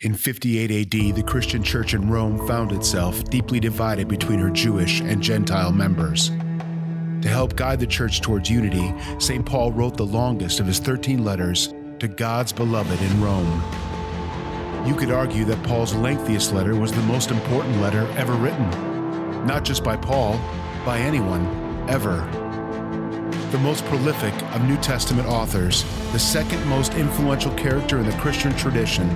In 58 AD, the Christian church in Rome found itself deeply divided between her Jewish and Gentile members. To help guide the church towards unity, St. Paul wrote the longest of his 13 letters to God's beloved in Rome. You could argue that Paul's lengthiest letter was the most important letter ever written, not just by Paul, by anyone, ever. The most prolific of New Testament authors, the second most influential character in the Christian tradition,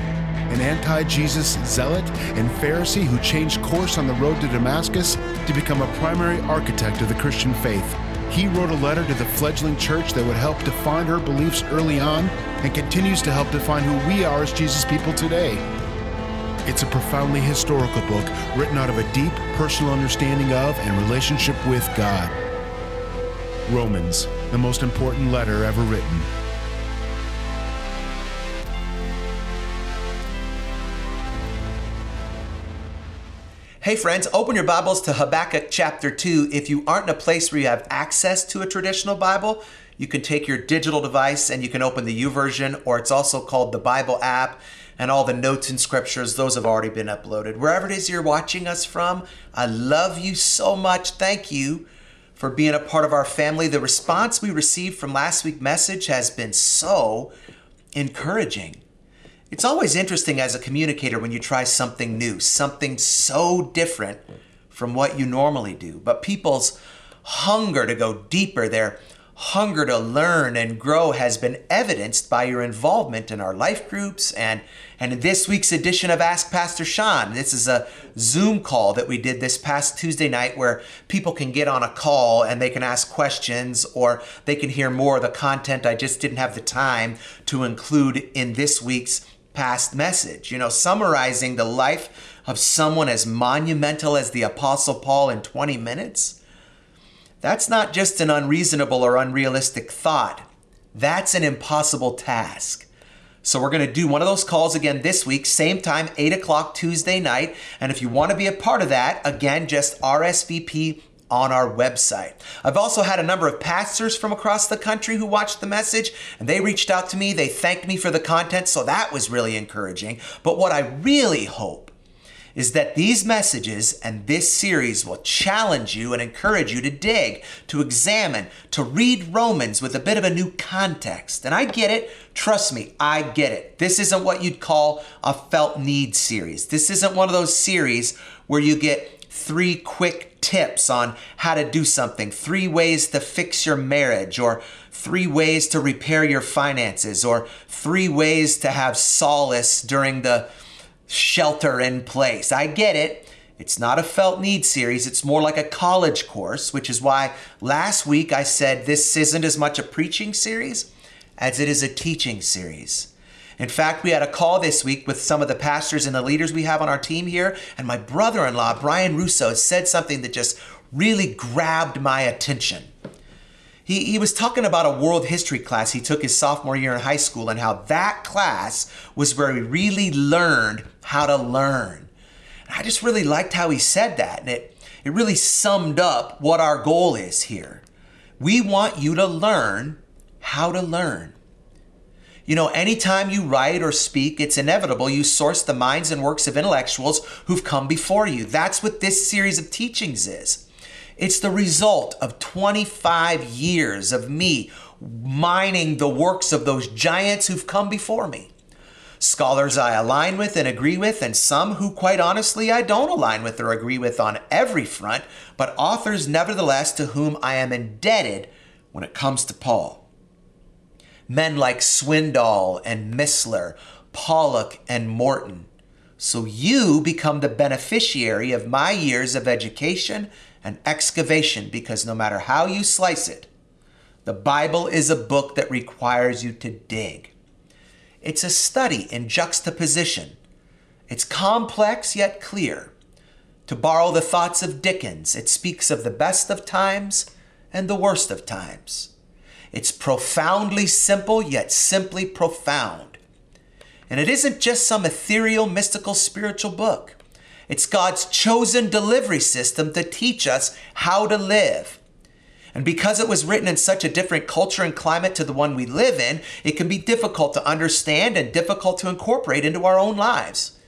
an anti Jesus zealot and Pharisee who changed course on the road to Damascus to become a primary architect of the Christian faith. He wrote a letter to the fledgling church that would help define her beliefs early on and continues to help define who we are as Jesus people today. It's a profoundly historical book written out of a deep personal understanding of and relationship with God. Romans, the most important letter ever written. Hey, friends, open your Bibles to Habakkuk chapter 2. If you aren't in a place where you have access to a traditional Bible, you can take your digital device and you can open the YouVersion, or it's also called the Bible app, and all the notes and scriptures, those have already been uploaded. Wherever it is you're watching us from, I love you so much. Thank you for being a part of our family. The response we received from last week's message has been so encouraging. It's always interesting as a communicator when you try something new, something so different from what you normally do. But people's hunger to go deeper, their hunger to learn and grow has been evidenced by your involvement in our life groups and and in this week's edition of Ask Pastor Sean. This is a Zoom call that we did this past Tuesday night where people can get on a call and they can ask questions or they can hear more of the content I just didn't have the time to include in this week's past message. You know, summarizing the life of someone as monumental as the Apostle Paul in 20 minutes, that's not just an unreasonable or unrealistic thought. That's an impossible task. So we're going to do one of those calls again this week, same time, 8 o'clock Tuesday night. And if you want to be a part of that, again, just RSVP on our website. I've also had a number of pastors from across the country who watched the message and they reached out to me. They thanked me for the content, so that was really encouraging. But what I really hope is that these messages and this series will challenge you and encourage you to dig, to examine, to read Romans with a bit of a new context. And I get it. Trust me, I get it. This isn't what you'd call a felt need series. This isn't one of those series where you get three quick tips on how to do something, three ways to fix your marriage, or three ways to repair your finances, or three ways to have solace during the shelter in place. I get it. It's not a felt need series, it's more like a college course, which is why last week I said this isn't as much a preaching series as it is a teaching series. In fact, we had a call this week with some of the pastors and the leaders we have on our team here, and my brother in law, Brian Russo, said something that just really grabbed my attention. He, he was talking about a world history class he took his sophomore year in high school and how that class was where he really learned how to learn. And I just really liked how he said that, and it, it really summed up what our goal is here. We want you to learn how to learn. You know, anytime you write or speak, it's inevitable you source the minds and works of intellectuals who've come before you. That's what this series of teachings is. It's the result of 25 years of me mining the works of those giants who've come before me. Scholars I align with and agree with, and some who, quite honestly, I don't align with or agree with on every front, but authors nevertheless to whom I am indebted when it comes to Paul men like Swindoll and Missler, Pollock and Morton. So you become the beneficiary of my years of education and excavation because no matter how you slice it, the Bible is a book that requires you to dig. It's a study in juxtaposition. It's complex yet clear. To borrow the thoughts of Dickens, it speaks of the best of times and the worst of times. It's profoundly simple, yet simply profound. And it isn't just some ethereal, mystical, spiritual book. It's God's chosen delivery system to teach us how to live. And because it was written in such a different culture and climate to the one we live in, it can be difficult to understand and difficult to incorporate into our own lives.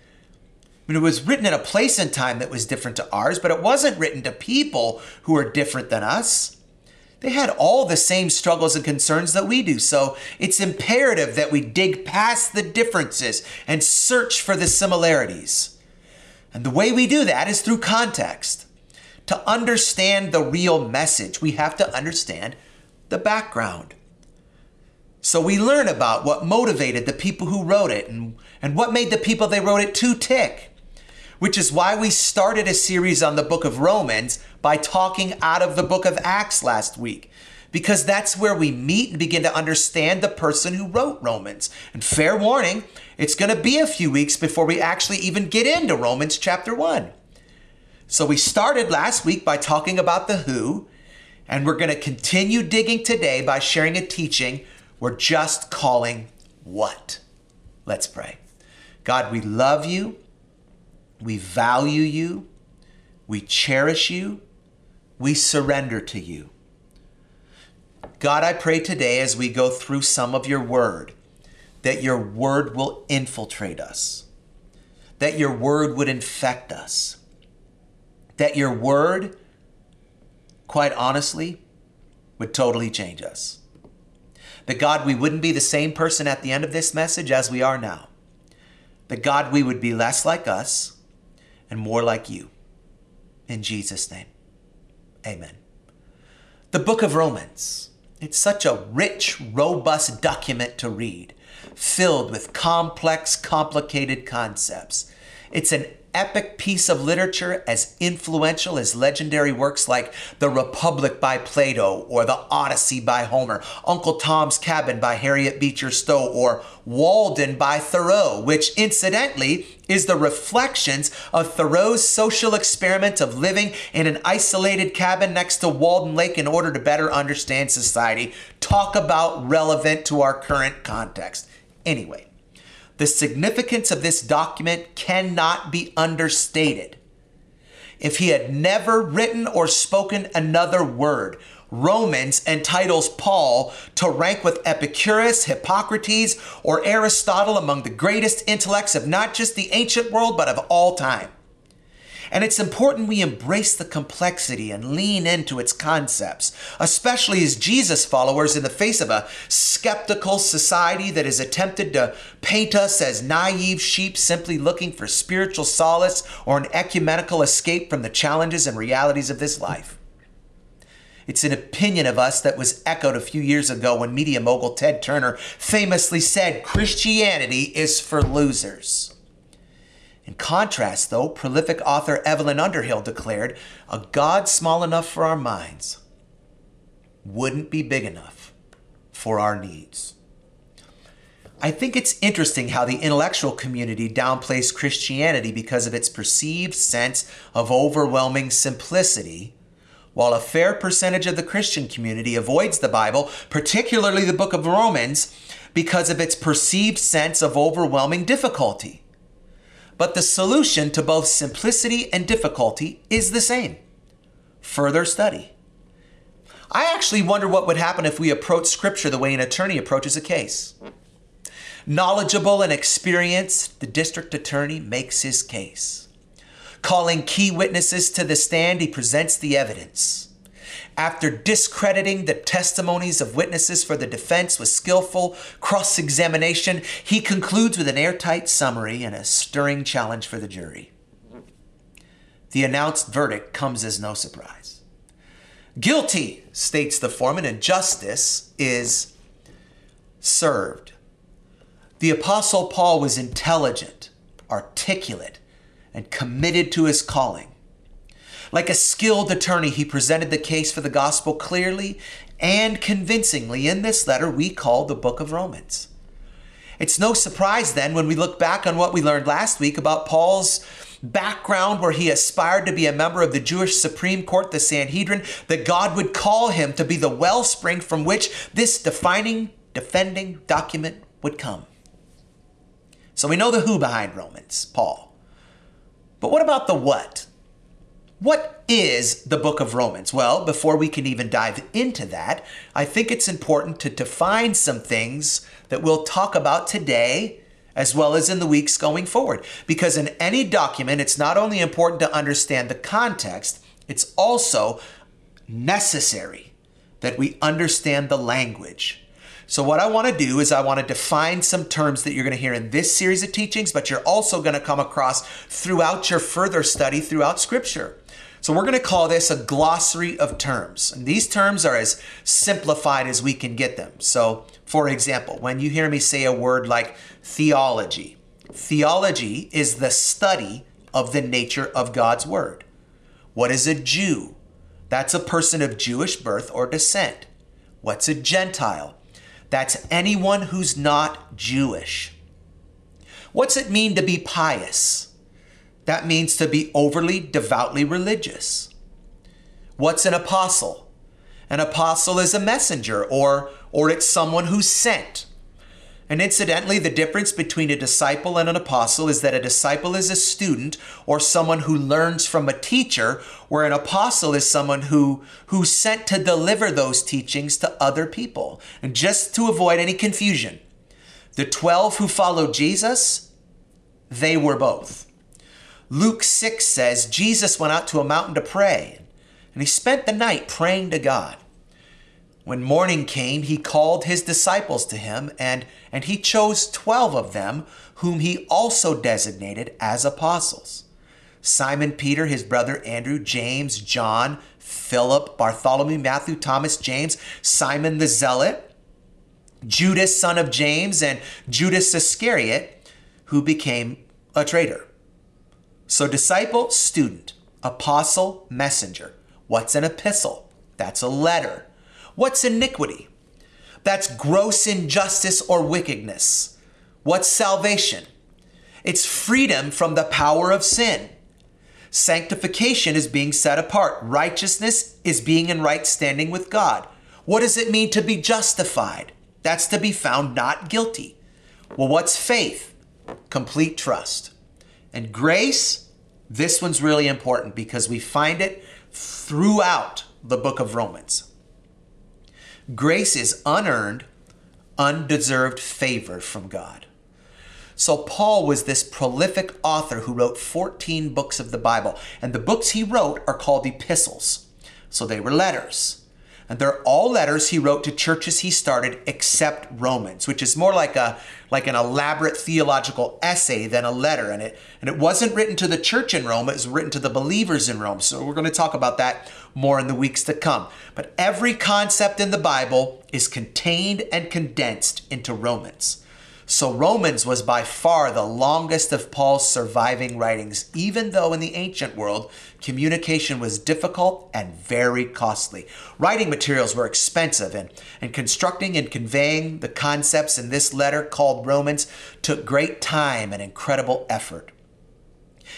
I mean, it was written in a place and time that was different to ours, but it wasn't written to people who are different than us. They had all the same struggles and concerns that we do. So it's imperative that we dig past the differences and search for the similarities. And the way we do that is through context. To understand the real message, we have to understand the background. So we learn about what motivated the people who wrote it and, and what made the people they wrote it to tick. Which is why we started a series on the book of Romans by talking out of the book of Acts last week. Because that's where we meet and begin to understand the person who wrote Romans. And fair warning, it's going to be a few weeks before we actually even get into Romans chapter 1. So we started last week by talking about the who, and we're going to continue digging today by sharing a teaching we're just calling what? Let's pray. God, we love you. We value you. We cherish you. We surrender to you. God, I pray today as we go through some of your word that your word will infiltrate us, that your word would infect us, that your word, quite honestly, would totally change us. That God, we wouldn't be the same person at the end of this message as we are now. That God, we would be less like us and more like you. In Jesus' name, amen. The book of Romans. It's such a rich, robust document to read, filled with complex, complicated concepts. It's an epic piece of literature as influential as legendary works like The Republic by Plato or The Odyssey by Homer, Uncle Tom's Cabin by Harriet Beecher Stowe, or Walden by Thoreau, which incidentally is the reflections of Thoreau's social experiment of living in an isolated cabin next to Walden Lake in order to better understand society. Talk about relevant to our current context. Anyway, the significance of this document cannot be understated. If he had never written or spoken another word, Romans entitles Paul to rank with Epicurus, Hippocrates, or Aristotle among the greatest intellects of not just the ancient world, but of all time. And it's important we embrace the complexity and lean into its concepts, especially as Jesus followers in the face of a skeptical society that has attempted to paint us as naive sheep simply looking for spiritual solace or an ecumenical escape from the challenges and realities of this life. It's an opinion of us that was echoed a few years ago when media mogul Ted Turner famously said Christianity is for losers. In contrast, though, prolific author Evelyn Underhill declared, a God small enough for our minds wouldn't be big enough for our needs. I think it's interesting how the intellectual community downplays Christianity because of its perceived sense of overwhelming simplicity, while a fair percentage of the Christian community avoids the Bible, particularly the book of Romans, because of its perceived sense of overwhelming difficulty. But the solution to both simplicity and difficulty is the same further study. I actually wonder what would happen if we approach Scripture the way an attorney approaches a case. Knowledgeable and experienced, the district attorney makes his case. Calling key witnesses to the stand, he presents the evidence. After discrediting the testimonies of witnesses for the defense with skillful cross examination, he concludes with an airtight summary and a stirring challenge for the jury. The announced verdict comes as no surprise. Guilty, states the foreman, and justice is served. The Apostle Paul was intelligent, articulate, and committed to his calling. Like a skilled attorney, he presented the case for the gospel clearly and convincingly in this letter we call the book of Romans. It's no surprise then when we look back on what we learned last week about Paul's background where he aspired to be a member of the Jewish Supreme Court, the Sanhedrin, that God would call him to be the wellspring from which this defining, defending document would come. So we know the who behind Romans, Paul. But what about the what? What is the book of Romans? Well, before we can even dive into that, I think it's important to define some things that we'll talk about today as well as in the weeks going forward. Because in any document, it's not only important to understand the context, it's also necessary that we understand the language. So, what I want to do is, I want to define some terms that you're going to hear in this series of teachings, but you're also going to come across throughout your further study throughout Scripture. So, we're going to call this a glossary of terms. And these terms are as simplified as we can get them. So, for example, when you hear me say a word like theology, theology is the study of the nature of God's Word. What is a Jew? That's a person of Jewish birth or descent. What's a Gentile? That's anyone who's not Jewish. What's it mean to be pious? That means to be overly devoutly religious. What's an apostle? An apostle is a messenger or or it's someone who's sent. And incidentally, the difference between a disciple and an apostle is that a disciple is a student or someone who learns from a teacher, where an apostle is someone who who's sent to deliver those teachings to other people. And just to avoid any confusion, the 12 who followed Jesus, they were both. Luke 6 says Jesus went out to a mountain to pray, and he spent the night praying to God. When morning came, he called his disciples to him, and, and he chose twelve of them, whom he also designated as apostles Simon Peter, his brother Andrew, James, John, Philip, Bartholomew, Matthew, Thomas, James, Simon the Zealot, Judas, son of James, and Judas Iscariot, who became a traitor. So, disciple, student, apostle, messenger. What's an epistle? That's a letter. What's iniquity? That's gross injustice or wickedness. What's salvation? It's freedom from the power of sin. Sanctification is being set apart. Righteousness is being in right standing with God. What does it mean to be justified? That's to be found not guilty. Well, what's faith? Complete trust. And grace, this one's really important because we find it throughout the book of Romans. Grace is unearned, undeserved favor from God. So, Paul was this prolific author who wrote 14 books of the Bible, and the books he wrote are called epistles. So, they were letters. And they're all letters he wrote to churches he started except Romans, which is more like a like an elaborate theological essay than a letter. And it and it wasn't written to the church in Rome, it was written to the believers in Rome. So we're going to talk about that more in the weeks to come. But every concept in the Bible is contained and condensed into Romans. So, Romans was by far the longest of Paul's surviving writings, even though in the ancient world, communication was difficult and very costly. Writing materials were expensive, and, and constructing and conveying the concepts in this letter called Romans took great time and incredible effort.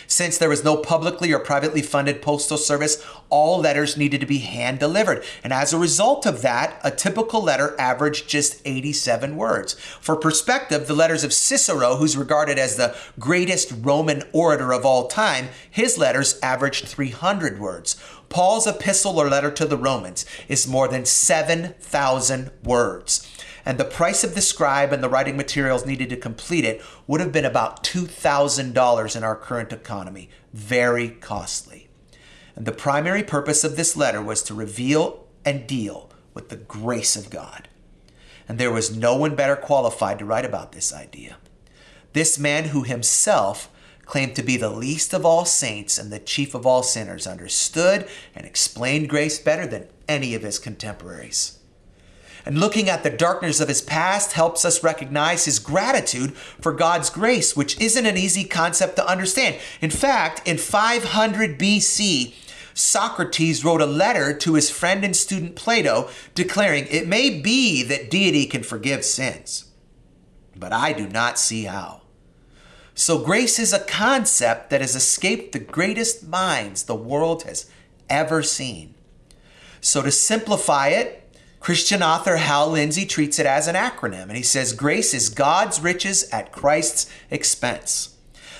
Since there was no publicly or privately funded postal service, all letters needed to be hand delivered. And as a result of that, a typical letter averaged just 87 words. For perspective, the letters of Cicero, who's regarded as the greatest Roman orator of all time, his letters averaged 300 words. Paul's epistle or letter to the Romans is more than 7,000 words and the price of the scribe and the writing materials needed to complete it would have been about $2,000 in our current economy. Very costly. And the primary purpose of this letter was to reveal and deal with the grace of God. And there was no one better qualified to write about this idea. This man who himself claimed to be the least of all saints and the chief of all sinners understood and explained grace better than any of his contemporaries. And looking at the darkness of his past helps us recognize his gratitude for God's grace, which isn't an easy concept to understand. In fact, in 500 BC, Socrates wrote a letter to his friend and student Plato declaring, It may be that deity can forgive sins, but I do not see how. So, grace is a concept that has escaped the greatest minds the world has ever seen. So, to simplify it, Christian author Hal Lindsey treats it as an acronym, and he says grace is God's riches at Christ's expense.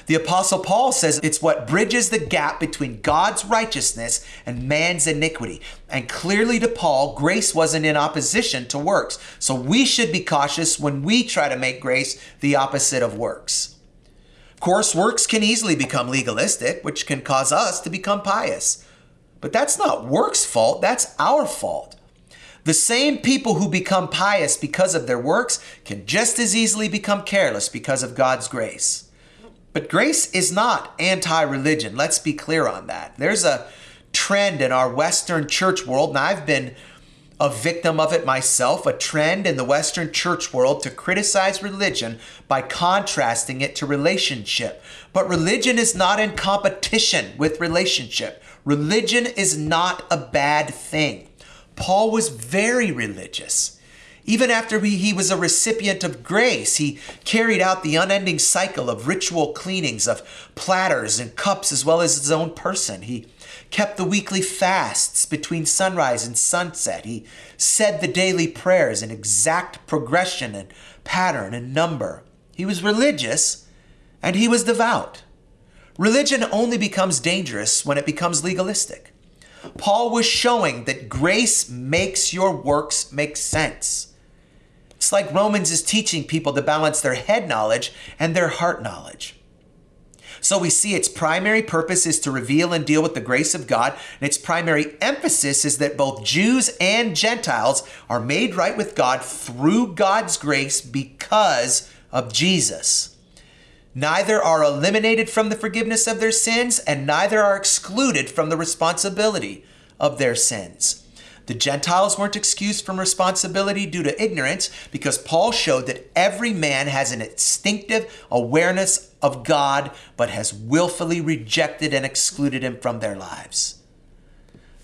The Apostle Paul says it's what bridges the gap between God's righteousness and man's iniquity. And clearly to Paul, grace wasn't in opposition to works. So we should be cautious when we try to make grace the opposite of works. Of course, works can easily become legalistic, which can cause us to become pious. But that's not works' fault, that's our fault. The same people who become pious because of their works can just as easily become careless because of God's grace. But grace is not anti religion. Let's be clear on that. There's a trend in our Western church world, and I've been a victim of it myself, a trend in the Western church world to criticize religion by contrasting it to relationship. But religion is not in competition with relationship. Religion is not a bad thing. Paul was very religious. Even after he was a recipient of grace, he carried out the unending cycle of ritual cleanings of platters and cups as well as his own person. He kept the weekly fasts between sunrise and sunset. He said the daily prayers in exact progression and pattern and number. He was religious and he was devout. Religion only becomes dangerous when it becomes legalistic. Paul was showing that grace makes your works make sense. It's like Romans is teaching people to balance their head knowledge and their heart knowledge. So we see its primary purpose is to reveal and deal with the grace of God, and its primary emphasis is that both Jews and Gentiles are made right with God through God's grace because of Jesus. Neither are eliminated from the forgiveness of their sins, and neither are excluded from the responsibility of their sins. The Gentiles weren't excused from responsibility due to ignorance because Paul showed that every man has an instinctive awareness of God but has willfully rejected and excluded him from their lives.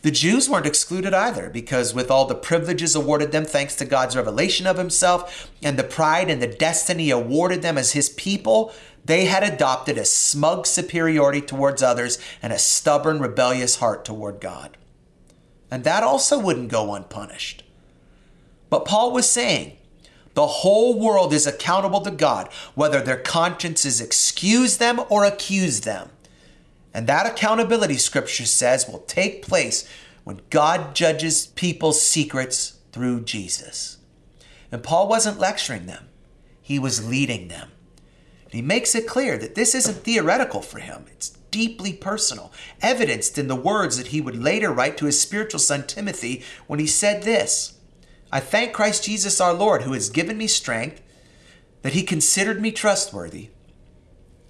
The Jews weren't excluded either because, with all the privileges awarded them thanks to God's revelation of himself and the pride and the destiny awarded them as his people, they had adopted a smug superiority towards others and a stubborn, rebellious heart toward God and that also wouldn't go unpunished. But Paul was saying, the whole world is accountable to God, whether their consciences excuse them or accuse them. And that accountability, scripture says, will take place when God judges people's secrets through Jesus. And Paul wasn't lecturing them, he was leading them. And he makes it clear that this isn't theoretical for him, it's deeply personal, evidenced in the words that he would later write to his spiritual son Timothy when he said this I thank Christ Jesus our Lord, who has given me strength, that he considered me trustworthy,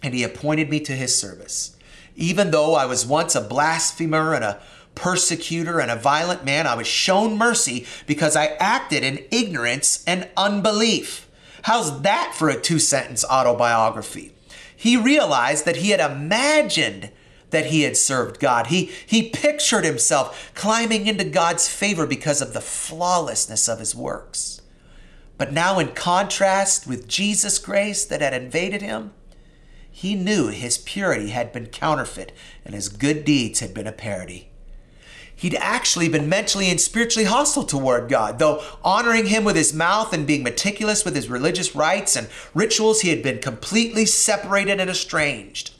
and he appointed me to his service. Even though I was once a blasphemer and a persecutor and a violent man, I was shown mercy because I acted in ignorance and unbelief. How's that for a two sentence autobiography? he realized that he had imagined that he had served God. He, he pictured himself climbing into God's favor because of the flawlessness of his works. But now, in contrast with Jesus' grace that had invaded him, he knew his purity had been counterfeit and his good deeds had been a parody he'd actually been mentally and spiritually hostile toward God. Though honoring him with his mouth and being meticulous with his religious rites and rituals, he had been completely separated and estranged.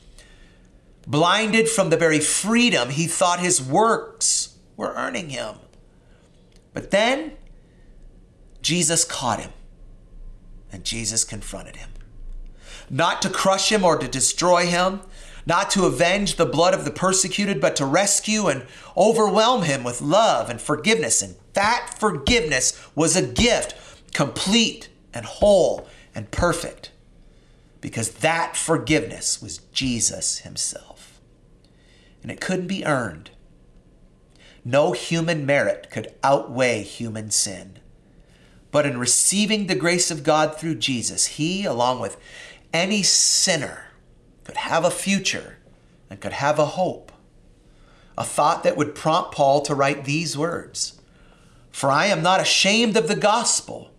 Blinded from the very freedom he thought his works were earning him. But then Jesus caught him and Jesus confronted him. Not to crush him or to destroy him, not to avenge the blood of the persecuted, but to rescue and overwhelm him with love and forgiveness. And that forgiveness was a gift, complete and whole and perfect, because that forgiveness was Jesus himself. And it couldn't be earned. No human merit could outweigh human sin. But in receiving the grace of God through Jesus, he, along with any sinner, could have a future and could have a hope. A thought that would prompt Paul to write these words For I am not ashamed of the gospel,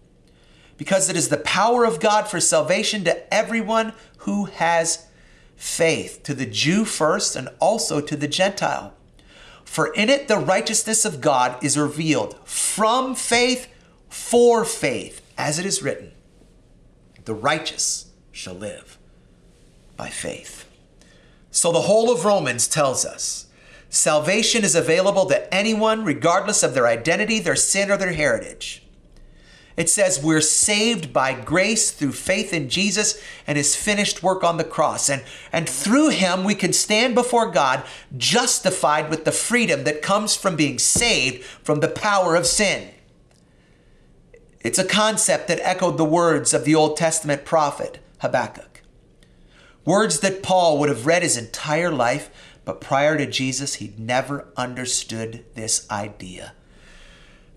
because it is the power of God for salvation to everyone who has faith, to the Jew first and also to the Gentile. For in it the righteousness of God is revealed from faith for faith, as it is written, The righteous shall live by faith. So the whole of Romans tells us salvation is available to anyone regardless of their identity, their sin, or their heritage. It says we're saved by grace through faith in Jesus and his finished work on the cross. And, and through him, we can stand before God justified with the freedom that comes from being saved from the power of sin. It's a concept that echoed the words of the Old Testament prophet Habakkuk. Words that Paul would have read his entire life, but prior to Jesus, he'd never understood this idea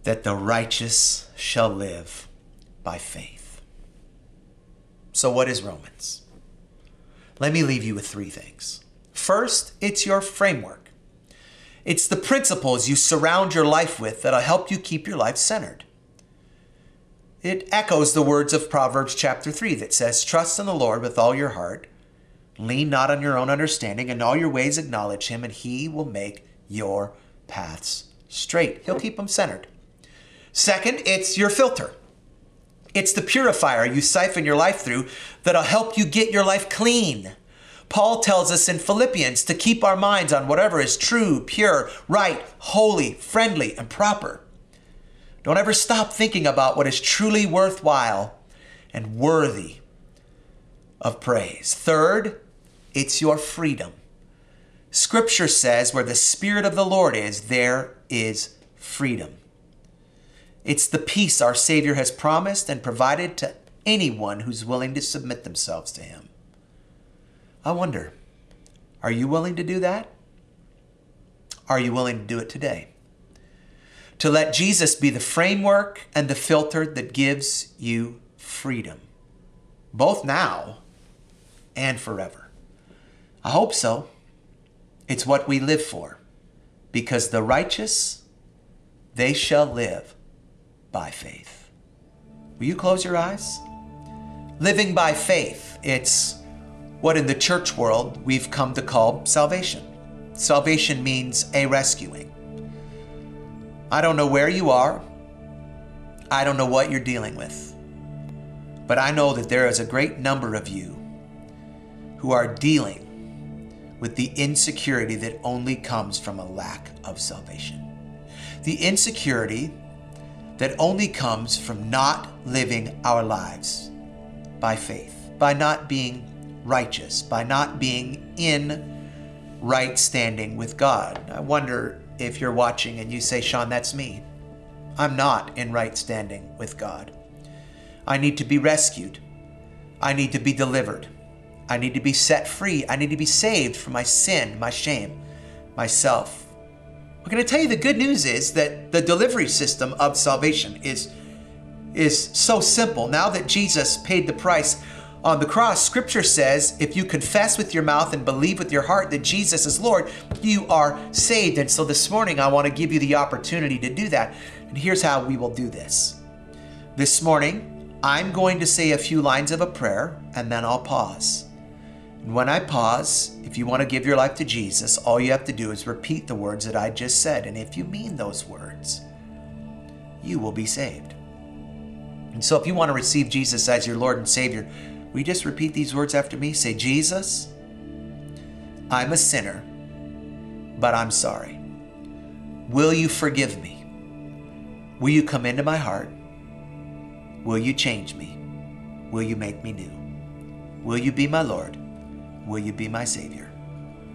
that the righteous shall live by faith. So, what is Romans? Let me leave you with three things. First, it's your framework. It's the principles you surround your life with that'll help you keep your life centered. It echoes the words of Proverbs chapter 3 that says, Trust in the Lord with all your heart, lean not on your own understanding, and all your ways acknowledge him, and he will make your paths straight. He'll keep them centered. Second, it's your filter. It's the purifier you siphon your life through that'll help you get your life clean. Paul tells us in Philippians to keep our minds on whatever is true, pure, right, holy, friendly, and proper. Don't ever stop thinking about what is truly worthwhile and worthy of praise. Third, it's your freedom. Scripture says, where the Spirit of the Lord is, there is freedom. It's the peace our Savior has promised and provided to anyone who's willing to submit themselves to Him. I wonder, are you willing to do that? Are you willing to do it today? To let Jesus be the framework and the filter that gives you freedom, both now and forever. I hope so. It's what we live for, because the righteous, they shall live by faith. Will you close your eyes? Living by faith, it's what in the church world we've come to call salvation. Salvation means a rescuing. I don't know where you are. I don't know what you're dealing with. But I know that there is a great number of you who are dealing with the insecurity that only comes from a lack of salvation. The insecurity that only comes from not living our lives by faith, by not being righteous, by not being in right standing with God. I wonder if you're watching and you say, Sean, that's me. I'm not in right standing with God. I need to be rescued. I need to be delivered. I need to be set free. I need to be saved from my sin, my shame, myself, I'm going to tell you the good news is that the delivery system of salvation is, is so simple. Now that Jesus paid the price on the cross, scripture says if you confess with your mouth and believe with your heart that Jesus is Lord, you are saved. And so this morning, I want to give you the opportunity to do that. And here's how we will do this. This morning, I'm going to say a few lines of a prayer and then I'll pause. And when I pause, if you want to give your life to Jesus, all you have to do is repeat the words that I just said. And if you mean those words, you will be saved. And so if you want to receive Jesus as your Lord and Savior, we just repeat these words after me. Say, Jesus, I'm a sinner, but I'm sorry. Will you forgive me? Will you come into my heart? Will you change me? Will you make me new? Will you be my Lord? Will you be my Savior?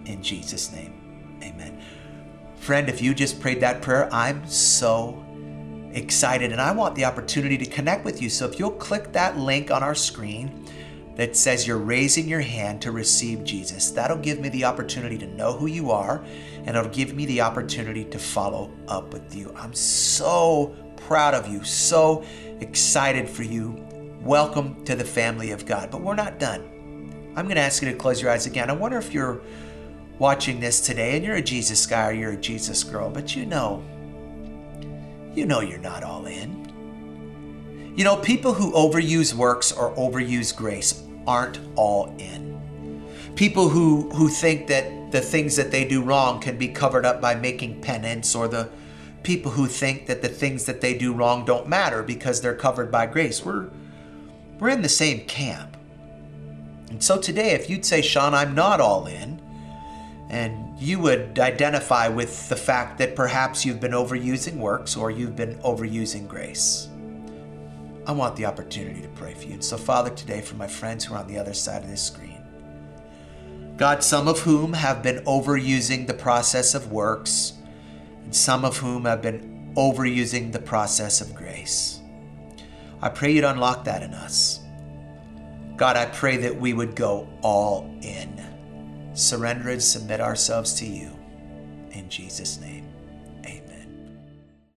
In Jesus' name, amen. Friend, if you just prayed that prayer, I'm so excited and I want the opportunity to connect with you. So if you'll click that link on our screen that says you're raising your hand to receive Jesus, that'll give me the opportunity to know who you are and it'll give me the opportunity to follow up with you. I'm so proud of you, so excited for you. Welcome to the family of God. But we're not done. I'm going to ask you to close your eyes again. I wonder if you're watching this today and you're a Jesus guy or you're a Jesus girl, but you know, you know you're not all in. You know, people who overuse works or overuse grace aren't all in. People who, who think that the things that they do wrong can be covered up by making penance, or the people who think that the things that they do wrong don't matter because they're covered by grace. We're, we're in the same camp. And so today, if you'd say, Sean, I'm not all in, and you would identify with the fact that perhaps you've been overusing works or you've been overusing grace. I want the opportunity to pray for you. And so, Father, today for my friends who are on the other side of this screen, God, some of whom have been overusing the process of works, and some of whom have been overusing the process of grace. I pray you'd unlock that in us. God, I pray that we would go all in, surrender and submit ourselves to you. In Jesus' name.